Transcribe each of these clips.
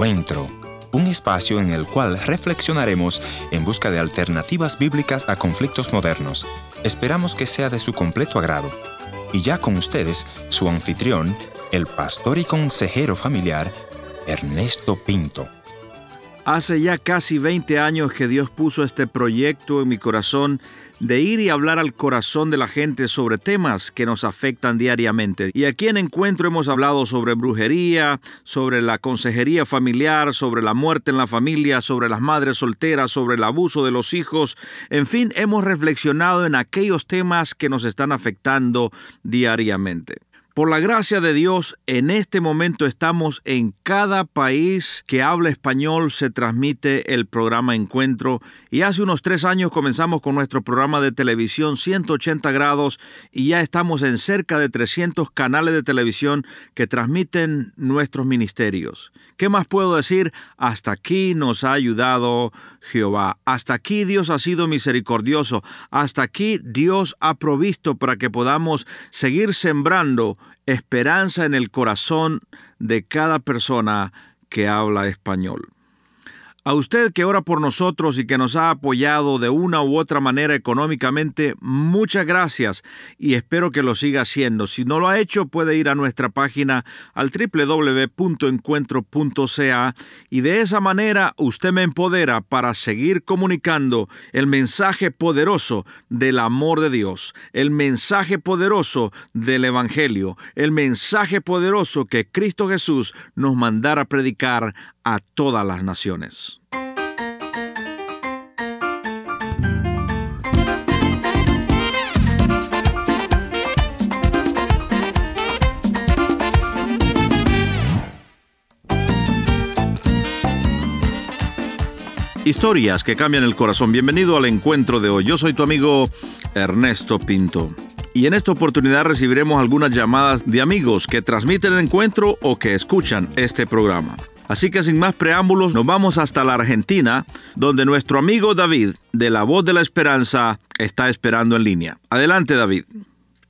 Encuentro, un espacio en el cual reflexionaremos en busca de alternativas bíblicas a conflictos modernos. Esperamos que sea de su completo agrado. Y ya con ustedes, su anfitrión, el pastor y consejero familiar, Ernesto Pinto. Hace ya casi 20 años que Dios puso este proyecto en mi corazón de ir y hablar al corazón de la gente sobre temas que nos afectan diariamente. Y aquí en Encuentro hemos hablado sobre brujería, sobre la consejería familiar, sobre la muerte en la familia, sobre las madres solteras, sobre el abuso de los hijos. En fin, hemos reflexionado en aquellos temas que nos están afectando diariamente. Por la gracia de Dios, en este momento estamos en cada país que habla español, se transmite el programa Encuentro y hace unos tres años comenzamos con nuestro programa de televisión 180 grados y ya estamos en cerca de 300 canales de televisión que transmiten nuestros ministerios. ¿Qué más puedo decir? Hasta aquí nos ha ayudado Jehová. Hasta aquí Dios ha sido misericordioso. Hasta aquí Dios ha provisto para que podamos seguir sembrando esperanza en el corazón de cada persona que habla español. A usted que ora por nosotros y que nos ha apoyado de una u otra manera económicamente, muchas gracias y espero que lo siga haciendo. Si no lo ha hecho, puede ir a nuestra página al www.encuentro.ca y de esa manera usted me empodera para seguir comunicando el mensaje poderoso del amor de Dios, el mensaje poderoso del Evangelio, el mensaje poderoso que Cristo Jesús nos mandara predicar a todas las naciones. Historias que cambian el corazón. Bienvenido al encuentro de hoy. Yo soy tu amigo Ernesto Pinto. Y en esta oportunidad recibiremos algunas llamadas de amigos que transmiten el encuentro o que escuchan este programa. Así que sin más preámbulos, nos vamos hasta la Argentina, donde nuestro amigo David, de La Voz de la Esperanza, está esperando en línea. Adelante, David.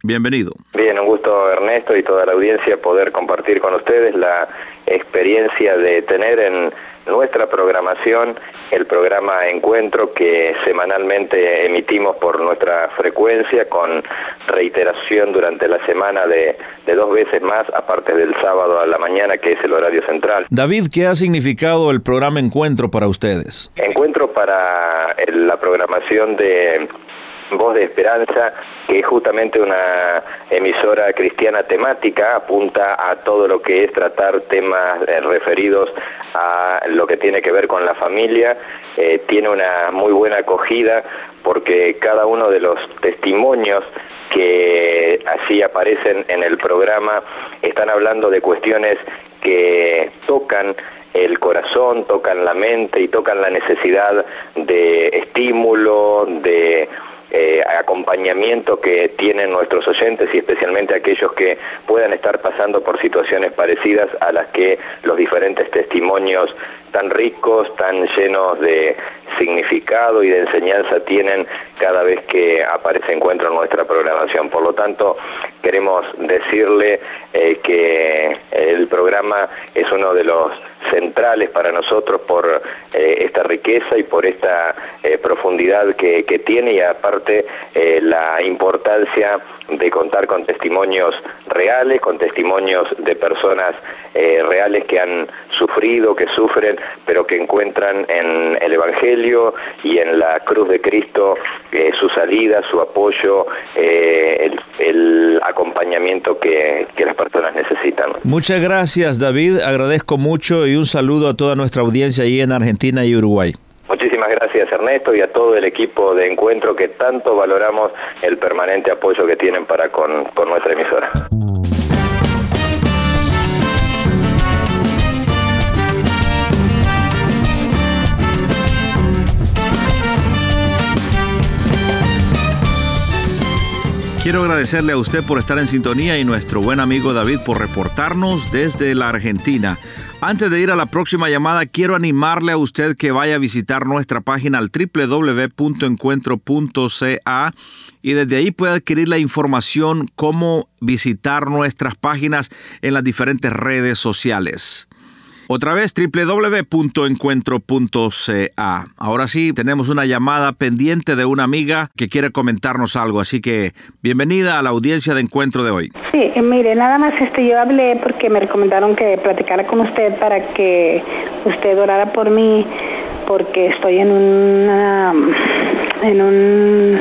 Bienvenido. Bien, un gusto Ernesto y toda la audiencia poder compartir con ustedes la experiencia de tener en nuestra programación, el programa Encuentro que semanalmente emitimos por nuestra frecuencia con reiteración durante la semana de, dos veces más, aparte del sábado a la mañana que es el horario central. David, ¿qué ha significado el programa Encuentro para ustedes? Encuentro para la programación de Voz de Esperanza, que es justamente una emisora cristiana temática, apunta a todo lo que es tratar temas eh, referidos a lo que tiene que ver con la familia, eh, tiene una muy buena acogida porque cada uno de los testimonios que así aparecen en el programa están hablando de cuestiones que tocan el corazón, tocan la mente y tocan la necesidad de estímulo, de eh, acompañamiento que tienen nuestros oyentes y especialmente aquellos que puedan estar pasando por situaciones parecidas a las que los diferentes testimonios tan ricos, tan llenos de significado y de enseñanza tienen cada vez que aparece encuentro en nuestra programación. Por lo tanto, queremos decirle eh, que el programa es uno de los centrales para nosotros por eh, esta riqueza y por esta eh, profundidad que, que, tiene y aparte eh, la importancia de contar con testimonios reales, con testimonios de personas reales que han sufrido, que sufren, pero que encuentran en el Evangelio y en la cruz de Cristo su salida, su apoyo, el, acompañamiento que, que las personas necesitan. Muchas gracias David, agradezco mucho y un saludo a toda nuestra audiencia ahí en Argentina y Uruguay. Muchísimas gracias Ernesto y a todo el equipo de encuentro que tanto valoramos el permanente apoyo que tienen para con, con nuestra emisora. Quiero agradecerle a usted por estar en sintonía y nuestro buen amigo David por reportarnos desde la Argentina. Antes de ir a la próxima llamada, quiero animarle a usted que vaya a visitar nuestra página al www.encuentro.ca y desde ahí puede adquirir la información cómo visitar nuestras páginas en las diferentes redes sociales. Otra vez, www.encuentro.ca. Ahora sí, tenemos una llamada pendiente de una amiga que quiere comentarnos algo, así que bienvenida a la audiencia de encuentro de hoy. Sí, eh, mire, nada más este, yo hablé porque me recomendaron que platicara con usted para que usted orara por mí, porque estoy en una, en un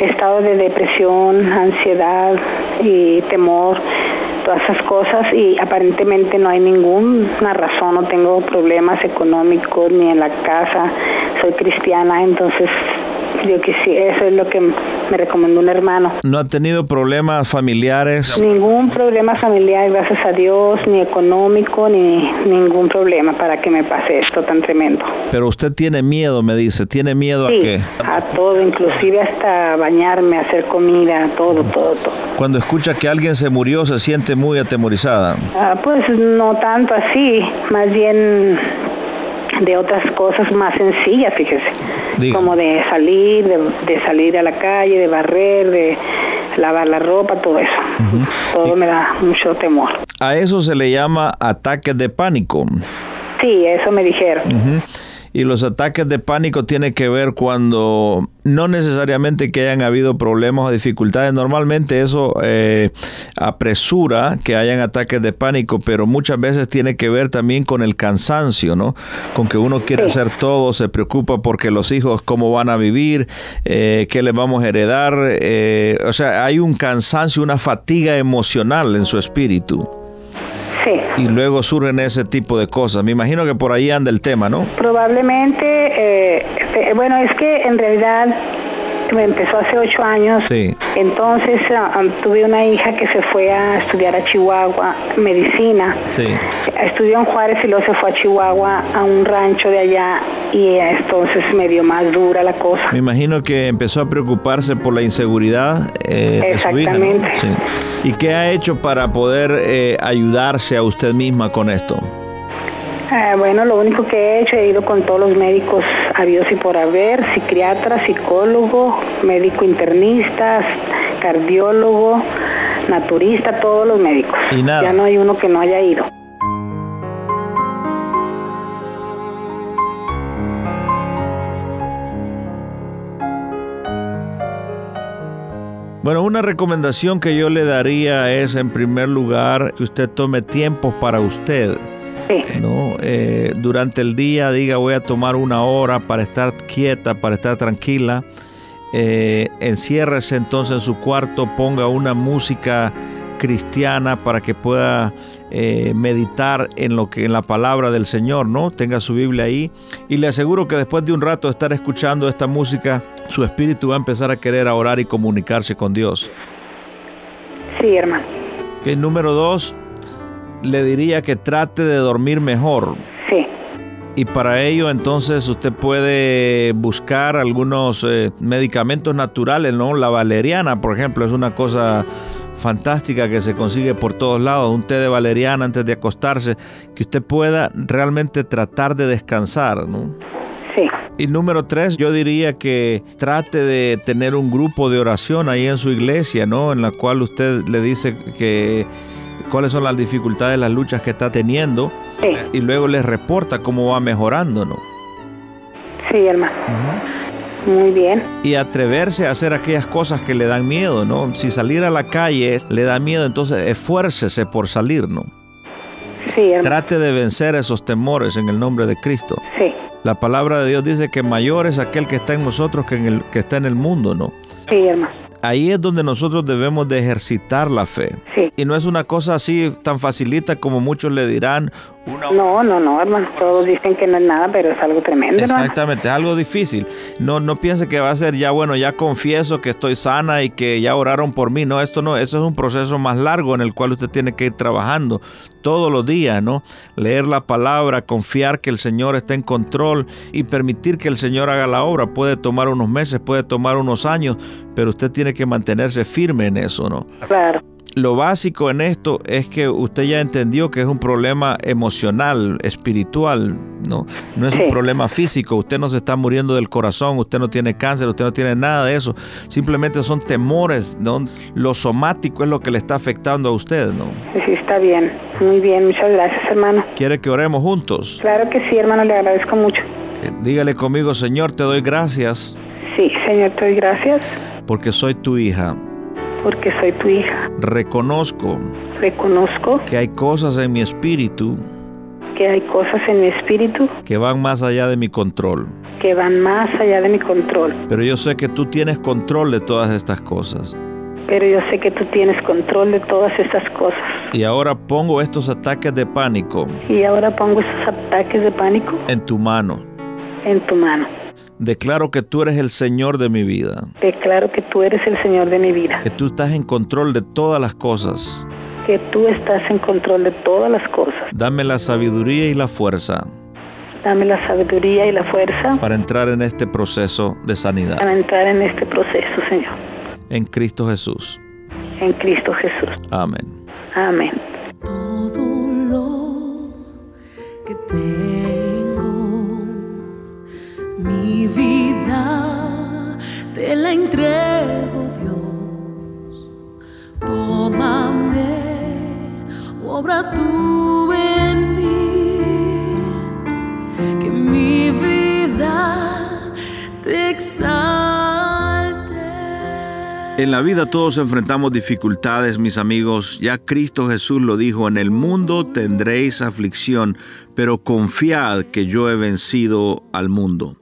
estado de depresión, ansiedad y temor todas esas cosas y aparentemente no hay ninguna razón, no tengo problemas económicos ni en la casa, soy cristiana, entonces yo que sí, eso es lo que me recomendó un hermano. ¿No ha tenido problemas familiares? Ningún problema familiar, gracias a Dios, ni económico, ni ningún problema para que me pase esto tan tremendo. Pero usted tiene miedo, me dice, ¿tiene miedo a qué? A todo, inclusive hasta bañarme, hacer comida, todo, todo, todo. Cuando escucha que alguien se murió, se siente muy atemorizada. Ah, pues no tanto así, más bien de otras cosas más sencillas, fíjese, como de salir, de, salir a la calle, de barrer, de lavar la ropa, todo eso. Todo me da mucho temor. A eso se le llama ataques de pánico. Sí, eso me dijeron. Y los ataques de pánico tienen que ver cuando no necesariamente que hayan habido problemas o dificultades. Normalmente eso eh, apresura que hayan ataques de pánico, pero muchas veces tiene que ver también con el cansancio, ¿no? Con que uno quiere hacer todo, se preocupa porque los hijos cómo van a vivir, eh, qué les vamos a heredar. Eh, o sea, hay un cansancio, una fatiga emocional en su espíritu. Y luego surgen ese tipo de cosas. Me imagino que por ahí anda el tema, ¿no? Probablemente, eh, eh, bueno, es que en realidad empezó hace ocho años. Sí. Entonces ah, tuve una hija que se fue a estudiar a Chihuahua medicina. Sí. Estudió en Juárez y luego se fue a Chihuahua a un rancho de allá y entonces me dio más dura la cosa. Me imagino que empezó a preocuparse por la inseguridad. Eh, Exactamente. sí. ¿Y qué ha hecho para poder eh, ayudarse a usted misma con esto? Eh, bueno, lo único que he hecho, he ido con todos los médicos a Dios y por haber, psiquiatra, psicólogo, médico internista, cardiólogo, naturista, todos los médicos. ¿Y nada? Ya no hay uno que no haya ido. Bueno, una recomendación que yo le daría es, en primer lugar, que usted tome tiempo para usted. ¿No? Eh, durante el día diga voy a tomar una hora para estar quieta, para estar tranquila. Eh, enciérrese entonces en su cuarto, ponga una música cristiana para que pueda eh, meditar en lo que en la palabra del Señor, ¿no? Tenga su Biblia ahí y le aseguro que después de un rato de estar escuchando esta música, su espíritu va a empezar a querer orar y comunicarse con Dios. Sí, hermano. Que número dos, le diría que trate de dormir mejor. Sí. Y para ello entonces usted puede buscar algunos eh, medicamentos naturales, ¿no? La valeriana, por ejemplo, es una cosa fantástica que se consigue por todos lados, un té de valeriana antes de acostarse, que usted pueda realmente tratar de descansar, ¿no? Sí. Y número tres, yo diría que trate de tener un grupo de oración ahí en su iglesia, ¿no? En la cual usted le dice que cuáles son las dificultades, las luchas que está teniendo y luego les reporta cómo va mejorando, ¿no? Sí, hermano. Muy bien. Y atreverse a hacer aquellas cosas que le dan miedo, ¿no? Si salir a la calle le da miedo, entonces esfuércese por salir, ¿no? Sí, hermano. Trate de vencer esos temores en el nombre de Cristo. Sí. La palabra de Dios dice que mayor es aquel que está en nosotros que, en el, que está en el mundo, ¿no? Sí, hermano ahí es donde nosotros debemos de ejercitar la fe. Y no es una cosa así tan facilita como muchos le dirán. No, no, no, hermano. Todos dicen que no es nada, pero es algo tremendo. Exactamente, es algo difícil. No, no piense que va a ser ya, bueno, ya confieso que estoy sana y que ya oraron por mí. No, esto no, eso es un proceso más largo en el cual usted tiene que ir trabajando todos los días, ¿no? Leer la palabra, confiar que el Señor está en control y permitir que el Señor haga la obra. Puede tomar unos meses, puede tomar unos años, pero usted tiene que mantenerse firme en eso, ¿no? Claro. Lo básico en esto es que usted ya entendió que es un problema emocional, espiritual, no, no es un problema físico. Usted no se está muriendo del corazón, usted no tiene cáncer, usted no tiene nada de eso. Simplemente son temores, ¿no? Lo somático es lo que le está afectando a usted, ¿no? Sí, está bien. Muy bien, muchas gracias, hermano. ¿Quiere que oremos juntos? Claro que sí, hermano, le agradezco mucho. Eh, dígale conmigo, Señor, te doy gracias. Sí, Señor, te doy gracias. Porque soy tu hija porque soy tu hija. Reconozco. Reconozco. Que hay cosas en mi espíritu. Que hay cosas en mi espíritu. Que van más allá de mi control. Que van más allá de mi control. Pero yo sé que tú tienes control de todas estas cosas. Pero yo sé que tú tienes control de todas estas cosas. Y ahora pongo estos ataques de pánico. Y ahora pongo estos ataques de pánico. En tu mano. En tu mano. Declaro que tú eres el Señor de mi vida. Declaro que tú eres el Señor de mi vida. Que tú estás en control de todas las cosas. Que tú estás en control de todas las cosas. Dame la sabiduría y la fuerza. Dame la sabiduría y la fuerza. Para entrar en este proceso de sanidad. Para entrar en este proceso, Señor. En Cristo Jesús. En Cristo Jesús. Amén. Amén. Todo lo que mi obra tú que mi vida te exalte. En la vida todos enfrentamos dificultades, mis amigos. Ya Cristo Jesús lo dijo, en el mundo tendréis aflicción, pero confiad que yo he vencido al mundo.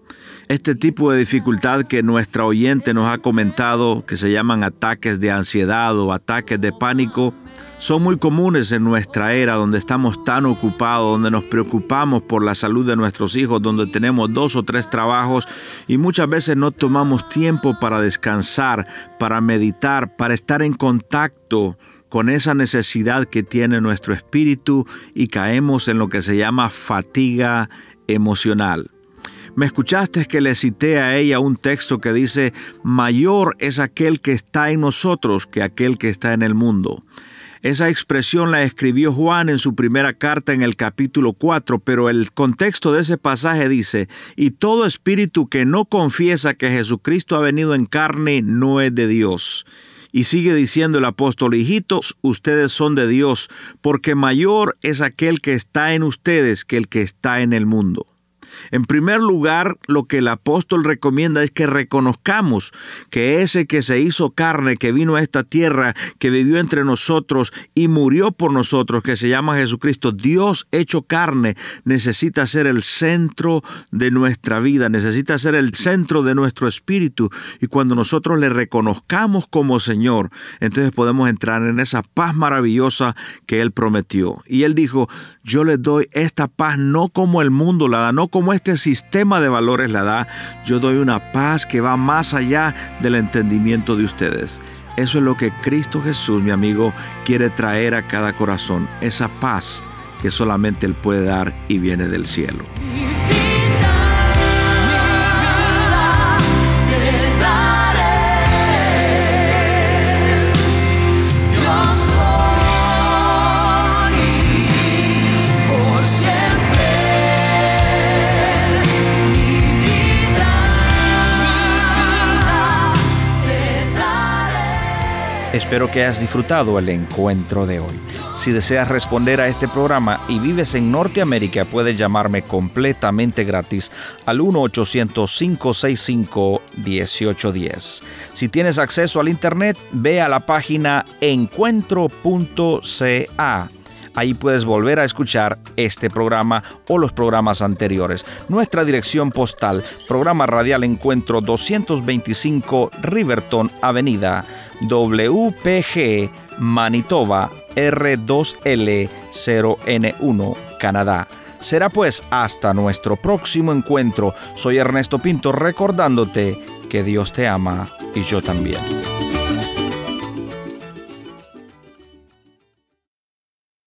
Este tipo de dificultad que nuestra oyente nos ha comentado, que se llaman ataques de ansiedad o ataques de pánico, son muy comunes en nuestra era donde estamos tan ocupados, donde nos preocupamos por la salud de nuestros hijos, donde tenemos dos o tres trabajos y muchas veces no tomamos tiempo para descansar, para meditar, para estar en contacto con esa necesidad que tiene nuestro espíritu y caemos en lo que se llama fatiga emocional. Me escuchaste que le cité a ella un texto que dice, mayor es aquel que está en nosotros que aquel que está en el mundo. Esa expresión la escribió Juan en su primera carta en el capítulo 4, pero el contexto de ese pasaje dice, y todo espíritu que no confiesa que Jesucristo ha venido en carne no es de Dios. Y sigue diciendo el apóstol, hijitos, ustedes son de Dios, porque mayor es aquel que está en ustedes que el que está en el mundo. En primer lugar, lo que el apóstol recomienda es que reconozcamos que ese que se hizo carne, que vino a esta tierra, que vivió entre nosotros y murió por nosotros, que se llama Jesucristo, Dios hecho carne, necesita ser el centro de nuestra vida, necesita ser el centro de nuestro espíritu. Y cuando nosotros le reconozcamos como Señor, entonces podemos entrar en esa paz maravillosa que Él prometió. Y Él dijo, yo les doy esta paz no como el mundo la da, no como este sistema de valores la da, yo doy una paz que va más allá del entendimiento de ustedes. Eso es lo que Cristo Jesús, mi amigo, quiere traer a cada corazón, esa paz que solamente Él puede dar y viene del cielo. Espero que hayas disfrutado el encuentro de hoy. Si deseas responder a este programa y vives en Norteamérica, puedes llamarme completamente gratis al 1-800-565-1810. Si tienes acceso al Internet, ve a la página encuentro.ca. Ahí puedes volver a escuchar este programa o los programas anteriores. Nuestra dirección postal, programa radial Encuentro 225 Riverton Avenida WPG Manitoba R2L0N1 Canadá. Será pues hasta nuestro próximo encuentro. Soy Ernesto Pinto recordándote que Dios te ama y yo también.